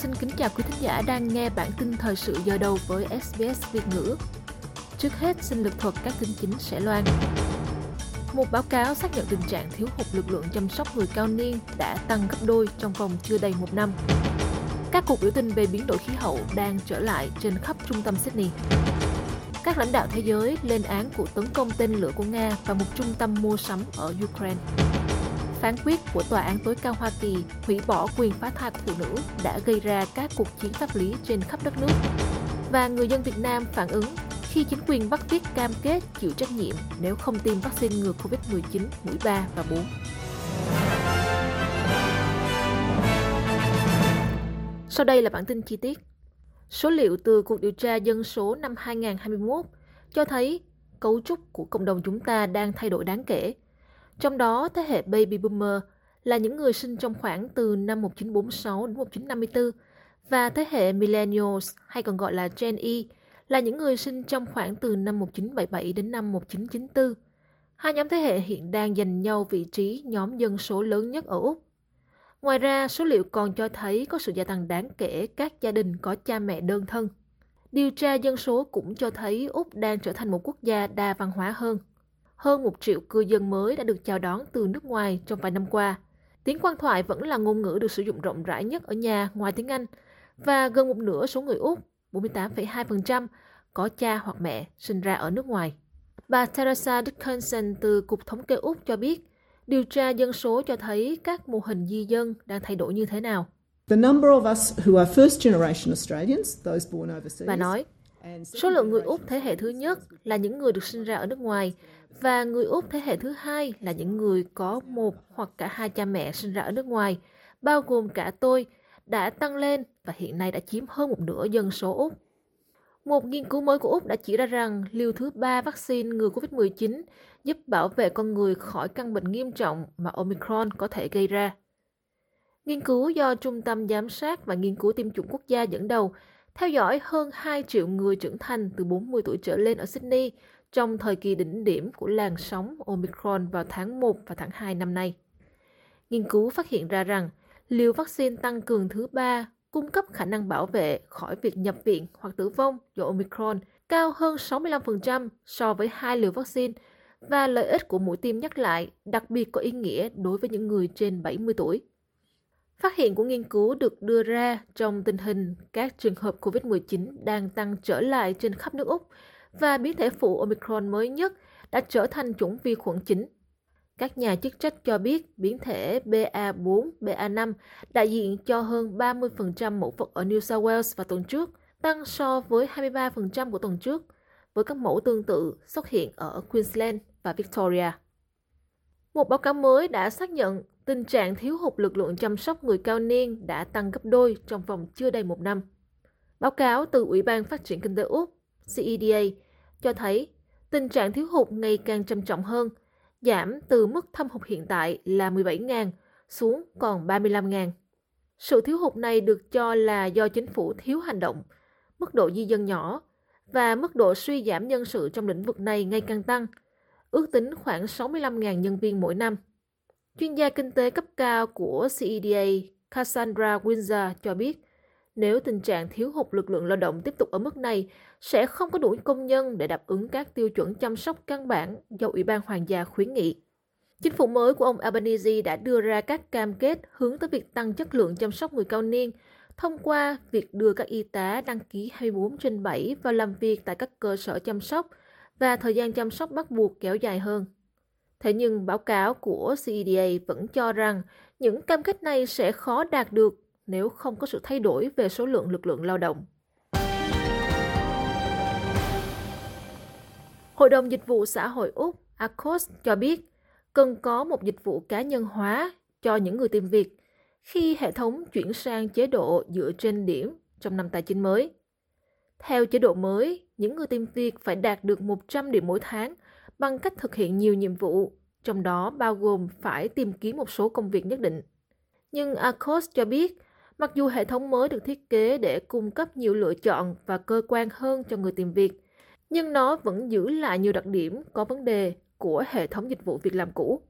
xin kính chào quý thính giả đang nghe bản tin thời sự giờ đầu với SBS Việt ngữ. Trước hết, xin lực thuật các tin chính sẽ loan. Một báo cáo xác nhận tình trạng thiếu hụt lực lượng chăm sóc người cao niên đã tăng gấp đôi trong vòng chưa đầy một năm. Các cuộc biểu tình về biến đổi khí hậu đang trở lại trên khắp trung tâm Sydney. Các lãnh đạo thế giới lên án cuộc tấn công tên lửa của Nga vào một trung tâm mua sắm ở Ukraine phán quyết của Tòa án tối cao Hoa Kỳ hủy bỏ quyền phá thai của phụ nữ đã gây ra các cuộc chiến pháp lý trên khắp đất nước. Và người dân Việt Nam phản ứng khi chính quyền Bắc Viết cam kết chịu trách nhiệm nếu không tiêm vaccine ngừa COVID-19 mũi 3 và 4. Sau đây là bản tin chi tiết. Số liệu từ cuộc điều tra dân số năm 2021 cho thấy cấu trúc của cộng đồng chúng ta đang thay đổi đáng kể trong đó, thế hệ Baby Boomer là những người sinh trong khoảng từ năm 1946 đến 1954 và thế hệ Millennials hay còn gọi là Gen Y là những người sinh trong khoảng từ năm 1977 đến năm 1994. Hai nhóm thế hệ hiện đang giành nhau vị trí nhóm dân số lớn nhất ở Úc. Ngoài ra, số liệu còn cho thấy có sự gia tăng đáng kể các gia đình có cha mẹ đơn thân. Điều tra dân số cũng cho thấy Úc đang trở thành một quốc gia đa văn hóa hơn hơn một triệu cư dân mới đã được chào đón từ nước ngoài trong vài năm qua. Tiếng quan thoại vẫn là ngôn ngữ được sử dụng rộng rãi nhất ở nhà ngoài tiếng Anh, và gần một nửa số người Úc, 48,2%, có cha hoặc mẹ sinh ra ở nước ngoài. Bà Teresa Dickinson từ Cục Thống kê Úc cho biết, điều tra dân số cho thấy các mô hình di dân đang thay đổi như thế nào. Bà nói, số lượng người Úc thế hệ thứ nhất là những người được sinh ra ở nước ngoài và người Úc thế hệ thứ hai là những người có một hoặc cả hai cha mẹ sinh ra ở nước ngoài, bao gồm cả tôi, đã tăng lên và hiện nay đã chiếm hơn một nửa dân số Úc. Một nghiên cứu mới của Úc đã chỉ ra rằng liều thứ ba vaccine ngừa COVID-19 giúp bảo vệ con người khỏi căn bệnh nghiêm trọng mà Omicron có thể gây ra. Nghiên cứu do Trung tâm Giám sát và Nghiên cứu Tiêm chủng Quốc gia dẫn đầu theo dõi hơn 2 triệu người trưởng thành từ 40 tuổi trở lên ở Sydney trong thời kỳ đỉnh điểm của làn sóng Omicron vào tháng 1 và tháng 2 năm nay. Nghiên cứu phát hiện ra rằng liều vaccine tăng cường thứ ba cung cấp khả năng bảo vệ khỏi việc nhập viện hoặc tử vong do Omicron cao hơn 65% so với hai liều vaccine và lợi ích của mũi tiêm nhắc lại đặc biệt có ý nghĩa đối với những người trên 70 tuổi. Phát hiện của nghiên cứu được đưa ra trong tình hình các trường hợp COVID-19 đang tăng trở lại trên khắp nước Úc và biến thể phụ Omicron mới nhất đã trở thành chủng vi khuẩn chính. Các nhà chức trách cho biết biến thể BA4, BA5 đại diện cho hơn 30% mẫu vật ở New South Wales vào tuần trước, tăng so với 23% của tuần trước, với các mẫu tương tự xuất hiện ở Queensland và Victoria. Một báo cáo mới đã xác nhận tình trạng thiếu hụt lực lượng chăm sóc người cao niên đã tăng gấp đôi trong vòng chưa đầy một năm. Báo cáo từ Ủy ban Phát triển Kinh tế Úc CEDA cho thấy tình trạng thiếu hụt ngày càng trầm trọng hơn, giảm từ mức thâm hụt hiện tại là 17.000 xuống còn 35.000. Sự thiếu hụt này được cho là do chính phủ thiếu hành động, mức độ di dân nhỏ và mức độ suy giảm nhân sự trong lĩnh vực này ngày càng tăng, ước tính khoảng 65.000 nhân viên mỗi năm. Chuyên gia kinh tế cấp cao của CEDA Cassandra Windsor cho biết, nếu tình trạng thiếu hụt lực lượng lao động tiếp tục ở mức này, sẽ không có đủ công nhân để đáp ứng các tiêu chuẩn chăm sóc căn bản do Ủy ban Hoàng gia khuyến nghị. Chính phủ mới của ông Albanese đã đưa ra các cam kết hướng tới việc tăng chất lượng chăm sóc người cao niên thông qua việc đưa các y tá đăng ký 24 trên 7 vào làm việc tại các cơ sở chăm sóc và thời gian chăm sóc bắt buộc kéo dài hơn. Thế nhưng báo cáo của CEDA vẫn cho rằng những cam kết này sẽ khó đạt được nếu không có sự thay đổi về số lượng lực lượng lao động. Hội đồng Dịch vụ Xã hội Úc ACOS cho biết cần có một dịch vụ cá nhân hóa cho những người tìm việc khi hệ thống chuyển sang chế độ dựa trên điểm trong năm tài chính mới. Theo chế độ mới, những người tìm việc phải đạt được 100 điểm mỗi tháng bằng cách thực hiện nhiều nhiệm vụ, trong đó bao gồm phải tìm kiếm một số công việc nhất định. Nhưng ACOS cho biết Mặc dù hệ thống mới được thiết kế để cung cấp nhiều lựa chọn và cơ quan hơn cho người tìm việc, nhưng nó vẫn giữ lại nhiều đặc điểm có vấn đề của hệ thống dịch vụ việc làm cũ.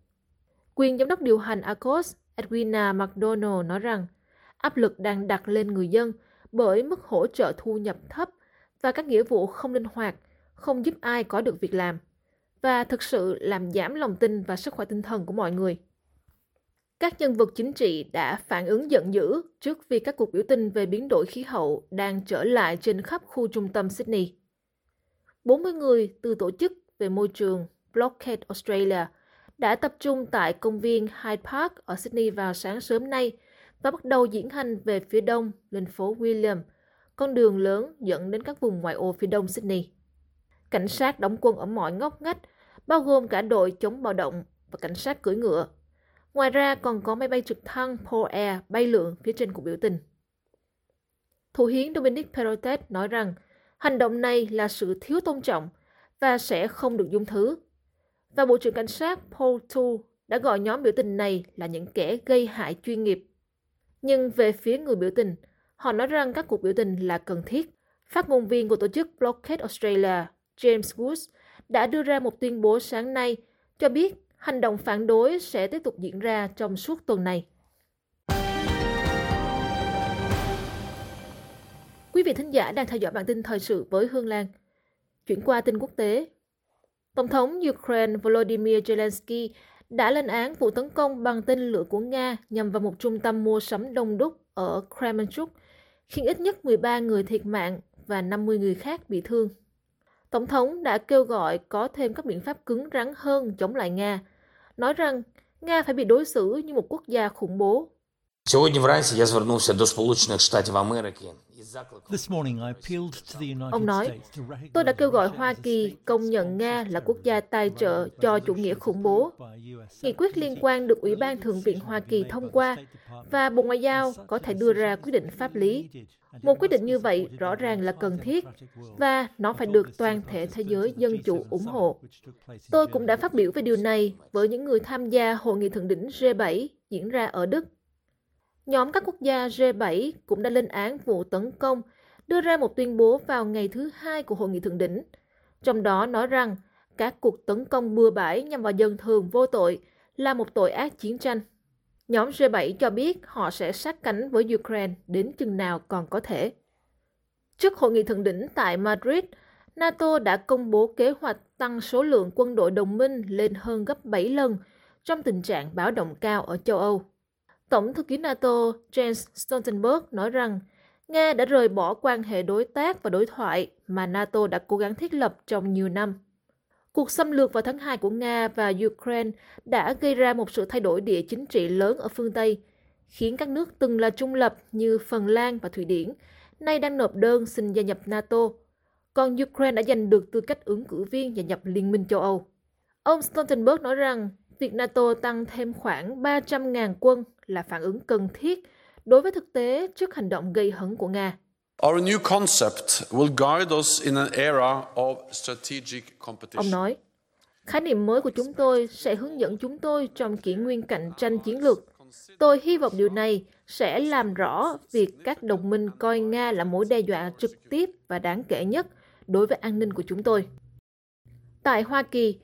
Quyền giám đốc điều hành ACOS, Edwina McDonald nói rằng, áp lực đang đặt lên người dân bởi mức hỗ trợ thu nhập thấp và các nghĩa vụ không linh hoạt, không giúp ai có được việc làm và thực sự làm giảm lòng tin và sức khỏe tinh thần của mọi người. Các nhân vật chính trị đã phản ứng giận dữ trước việc các cuộc biểu tình về biến đổi khí hậu đang trở lại trên khắp khu trung tâm Sydney. 40 người từ tổ chức về môi trường Blockade Australia đã tập trung tại công viên Hyde Park ở Sydney vào sáng sớm nay và bắt đầu diễn hành về phía đông lên phố William, con đường lớn dẫn đến các vùng ngoại ô phía đông Sydney. Cảnh sát đóng quân ở mọi ngóc ngách, bao gồm cả đội chống bạo động và cảnh sát cưỡi ngựa. Ngoài ra còn có máy bay trực thăng Paul Air bay lượn phía trên cuộc biểu tình. Thủ hiến Dominic Perrottet nói rằng hành động này là sự thiếu tôn trọng và sẽ không được dung thứ. Và Bộ trưởng Cảnh sát Paul Tu đã gọi nhóm biểu tình này là những kẻ gây hại chuyên nghiệp. Nhưng về phía người biểu tình, họ nói rằng các cuộc biểu tình là cần thiết. Phát ngôn viên của tổ chức Blockade Australia, James Woods, đã đưa ra một tuyên bố sáng nay cho biết hành động phản đối sẽ tiếp tục diễn ra trong suốt tuần này. Quý vị thính giả đang theo dõi bản tin thời sự với Hương Lan. Chuyển qua tin quốc tế. Tổng thống Ukraine Volodymyr Zelensky đã lên án vụ tấn công bằng tên lửa của Nga nhằm vào một trung tâm mua sắm đông đúc ở Kremenchuk, khiến ít nhất 13 người thiệt mạng và 50 người khác bị thương. Tổng thống đã kêu gọi có thêm các biện pháp cứng rắn hơn chống lại Nga, nói rằng Nga phải bị đối xử như một quốc gia khủng bố. Сьогодні вранці я звернувся до Сполучених Штатів Америки Ông nói, tôi đã kêu gọi Hoa Kỳ công nhận Nga là quốc gia tài trợ cho chủ nghĩa khủng bố. Nghị quyết liên quan được Ủy ban Thượng viện Hoa Kỳ thông qua và Bộ Ngoại giao có thể đưa ra quyết định pháp lý. Một quyết định như vậy rõ ràng là cần thiết và nó phải được toàn thể thế giới dân chủ ủng hộ. Tôi cũng đã phát biểu về điều này với những người tham gia hội nghị thượng đỉnh G7 diễn ra ở Đức Nhóm các quốc gia G7 cũng đã lên án vụ tấn công, đưa ra một tuyên bố vào ngày thứ hai của hội nghị thượng đỉnh, trong đó nói rằng các cuộc tấn công bừa bãi nhằm vào dân thường vô tội là một tội ác chiến tranh. Nhóm G7 cho biết họ sẽ sát cánh với Ukraine đến chừng nào còn có thể. Trước hội nghị thượng đỉnh tại Madrid, NATO đã công bố kế hoạch tăng số lượng quân đội đồng minh lên hơn gấp 7 lần trong tình trạng báo động cao ở châu Âu. Tổng thư ký NATO Jens Stoltenberg nói rằng Nga đã rời bỏ quan hệ đối tác và đối thoại mà NATO đã cố gắng thiết lập trong nhiều năm. Cuộc xâm lược vào tháng 2 của Nga và Ukraine đã gây ra một sự thay đổi địa chính trị lớn ở phương Tây, khiến các nước từng là trung lập như Phần Lan và Thụy Điển nay đang nộp đơn xin gia nhập NATO, còn Ukraine đã giành được tư cách ứng cử viên gia nhập Liên minh châu Âu. Ông Stoltenberg nói rằng việc NATO tăng thêm khoảng 300.000 quân là phản ứng cần thiết đối với thực tế trước hành động gây hấn của Nga. Our new concept will guide us in an era of strategic competition. Ông nói, khái niệm mới của chúng tôi sẽ hướng dẫn chúng tôi trong kỷ nguyên cạnh tranh chiến lược. Tôi hy vọng điều này sẽ làm rõ việc các đồng minh coi Nga là mối đe dọa trực tiếp và đáng kể nhất đối với an ninh của chúng tôi. Tại Hoa Kỳ,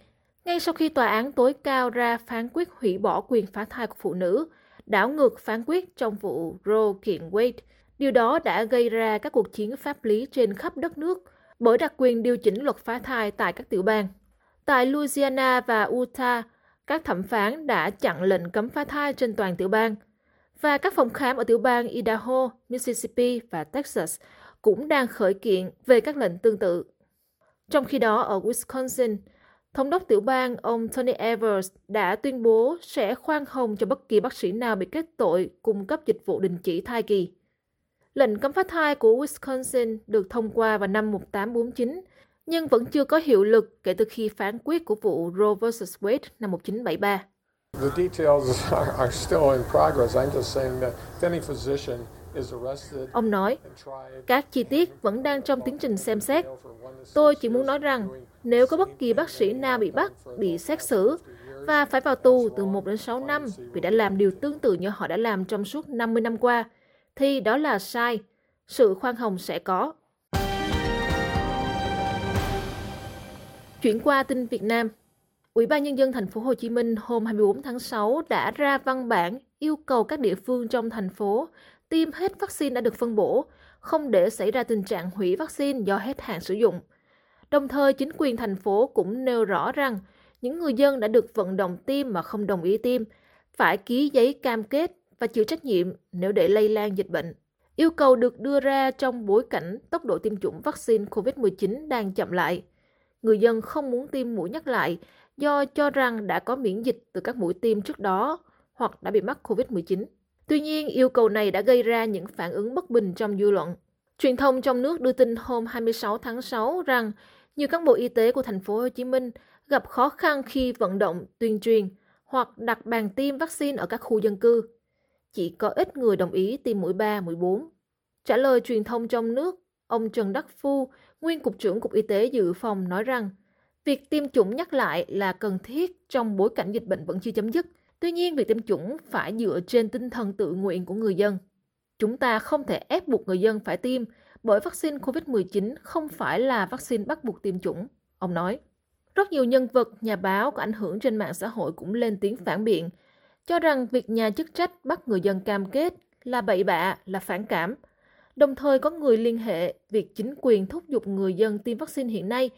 ngay sau khi tòa án tối cao ra phán quyết hủy bỏ quyền phá thai của phụ nữ, đảo ngược phán quyết trong vụ Roe kiện Wade. Điều đó đã gây ra các cuộc chiến pháp lý trên khắp đất nước bởi đặc quyền điều chỉnh luật phá thai tại các tiểu bang. Tại Louisiana và Utah, các thẩm phán đã chặn lệnh cấm phá thai trên toàn tiểu bang. Và các phòng khám ở tiểu bang Idaho, Mississippi và Texas cũng đang khởi kiện về các lệnh tương tự. Trong khi đó, ở Wisconsin, Thống đốc tiểu bang ông Tony Evers đã tuyên bố sẽ khoan hồng cho bất kỳ bác sĩ nào bị kết tội cung cấp dịch vụ đình chỉ thai kỳ. Lệnh cấm phá thai của Wisconsin được thông qua vào năm 1849, nhưng vẫn chưa có hiệu lực kể từ khi phán quyết của vụ Roe vs. Wade năm 1973. The details are still in progress. I'm just saying that if any physician Ông nói, các chi tiết vẫn đang trong tiến trình xem xét. Tôi chỉ muốn nói rằng, nếu có bất kỳ bác sĩ nào bị bắt, bị xét xử và phải vào tù từ 1 đến 6 năm vì đã làm điều tương tự như họ đã làm trong suốt 50 năm qua, thì đó là sai. Sự khoan hồng sẽ có. Chuyển qua tin Việt Nam. Ủy ban nhân dân thành phố Hồ Chí Minh hôm 24 tháng 6 đã ra văn bản yêu cầu các địa phương trong thành phố tiêm hết vaccine đã được phân bổ, không để xảy ra tình trạng hủy vaccine do hết hạn sử dụng. Đồng thời, chính quyền thành phố cũng nêu rõ rằng những người dân đã được vận động tiêm mà không đồng ý tiêm phải ký giấy cam kết và chịu trách nhiệm nếu để lây lan dịch bệnh. Yêu cầu được đưa ra trong bối cảnh tốc độ tiêm chủng vaccine COVID-19 đang chậm lại. Người dân không muốn tiêm mũi nhắc lại do cho rằng đã có miễn dịch từ các mũi tiêm trước đó hoặc đã bị mắc COVID-19. Tuy nhiên, yêu cầu này đã gây ra những phản ứng bất bình trong dư luận. Truyền thông trong nước đưa tin hôm 26 tháng 6 rằng nhiều cán bộ y tế của thành phố Hồ Chí Minh gặp khó khăn khi vận động, tuyên truyền hoặc đặt bàn tiêm vaccine ở các khu dân cư. Chỉ có ít người đồng ý tiêm mũi 3, mũi 4. Trả lời truyền thông trong nước, ông Trần Đắc Phu, nguyên Cục trưởng Cục Y tế Dự phòng nói rằng việc tiêm chủng nhắc lại là cần thiết trong bối cảnh dịch bệnh vẫn chưa chấm dứt. Tuy nhiên, việc tiêm chủng phải dựa trên tinh thần tự nguyện của người dân. Chúng ta không thể ép buộc người dân phải tiêm bởi vaccine COVID-19 không phải là vaccine bắt buộc tiêm chủng, ông nói. Rất nhiều nhân vật, nhà báo có ảnh hưởng trên mạng xã hội cũng lên tiếng phản biện, cho rằng việc nhà chức trách bắt người dân cam kết là bậy bạ, là phản cảm. Đồng thời có người liên hệ việc chính quyền thúc giục người dân tiêm vaccine hiện nay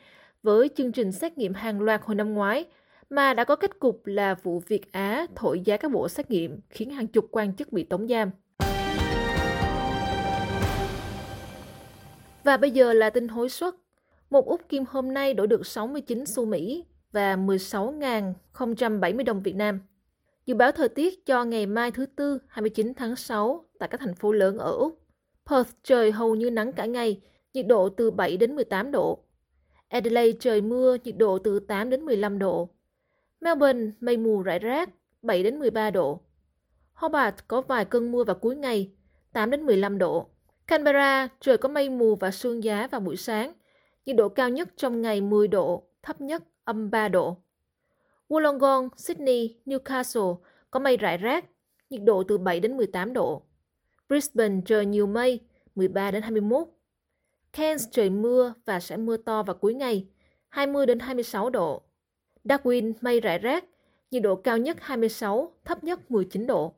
với chương trình xét nghiệm hàng loạt hồi năm ngoái mà đã có kết cục là vụ Việt Á thổi giá các bộ xét nghiệm khiến hàng chục quan chức bị tống giam. Và bây giờ là tin hối suất. Một út kim hôm nay đổi được 69 xu Mỹ và 16.070 đồng Việt Nam. Dự báo thời tiết cho ngày mai thứ Tư 29 tháng 6 tại các thành phố lớn ở Úc. Perth trời hầu như nắng cả ngày, nhiệt độ từ 7 đến 18 độ. Adelaide trời mưa, nhiệt độ từ 8 đến 15 độ. Melbourne mây mù rải rác, 7 đến 13 độ. Hobart có vài cơn mưa vào cuối ngày, 8 đến 15 độ. Canberra trời có mây mù và sương giá vào buổi sáng, nhiệt độ cao nhất trong ngày 10 độ, thấp nhất âm 3 độ. Wollongong, Sydney, Newcastle có mây rải rác, nhiệt độ từ 7 đến 18 độ. Brisbane trời nhiều mây, 13 đến 21. Cairns trời mưa và sẽ mưa to vào cuối ngày, 20 đến 26 độ. Darwin mây rải rác, nhiệt độ cao nhất 26, thấp nhất 19 độ.